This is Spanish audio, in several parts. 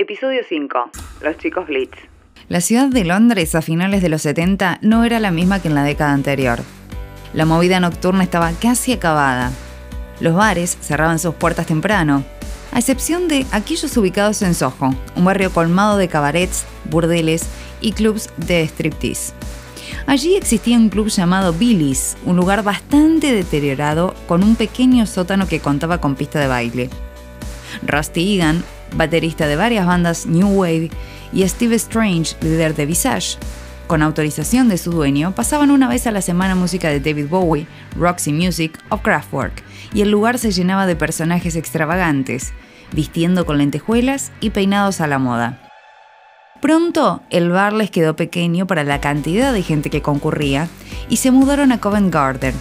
Episodio 5. Los chicos Blitz. La ciudad de Londres a finales de los 70 no era la misma que en la década anterior. La movida nocturna estaba casi acabada. Los bares cerraban sus puertas temprano, a excepción de aquellos ubicados en Soho, un barrio colmado de cabarets, burdeles y clubs de striptease. Allí existía un club llamado Billy's, un lugar bastante deteriorado con un pequeño sótano que contaba con pista de baile. Rusty Egan, baterista de varias bandas New Wave, y Steve Strange, líder de Visage, con autorización de su dueño, pasaban una vez a la semana música de David Bowie, Roxy Music o Kraftwerk, y el lugar se llenaba de personajes extravagantes, vistiendo con lentejuelas y peinados a la moda. Pronto el bar les quedó pequeño para la cantidad de gente que concurría y se mudaron a Covent Garden,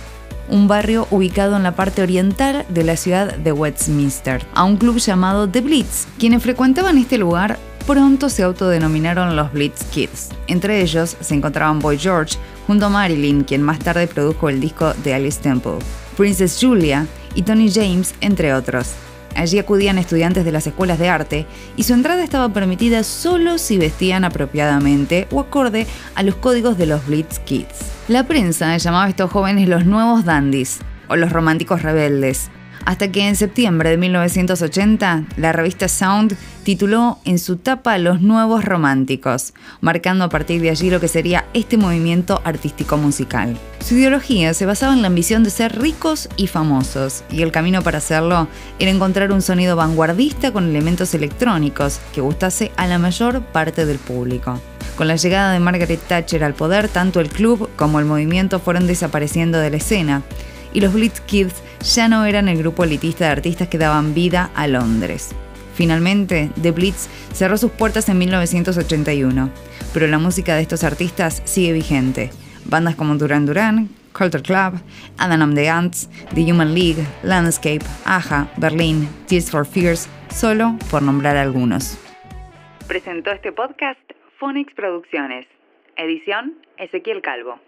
un barrio ubicado en la parte oriental de la ciudad de Westminster, a un club llamado The Blitz. Quienes frecuentaban este lugar pronto se autodenominaron los Blitz Kids. Entre ellos se encontraban Boy George junto a Marilyn, quien más tarde produjo el disco de Alice Temple, Princess Julia y Tony James, entre otros. Allí acudían estudiantes de las escuelas de arte y su entrada estaba permitida solo si vestían apropiadamente o acorde a los códigos de los Blitz Kids. La prensa llamaba a estos jóvenes los nuevos dandies o los románticos rebeldes, hasta que en septiembre de 1980 la revista Sound tituló en su tapa Los Nuevos Románticos, marcando a partir de allí lo que sería este movimiento artístico musical. Su ideología se basaba en la ambición de ser ricos y famosos, y el camino para hacerlo era encontrar un sonido vanguardista con elementos electrónicos que gustase a la mayor parte del público. Con la llegada de Margaret Thatcher al poder, tanto el club como el movimiento fueron desapareciendo de la escena, y los Blitz Kids ya no eran el grupo elitista de artistas que daban vida a Londres. Finalmente, The Blitz cerró sus puertas en 1981, pero la música de estos artistas sigue vigente. Bandas como Duran Duran, Culture Club, Adam the Ants, The Human League, Landscape, Aja, Berlin, Tears for Fears, solo por nombrar algunos. Presentó este podcast Phonics Producciones. Edición Ezequiel Calvo.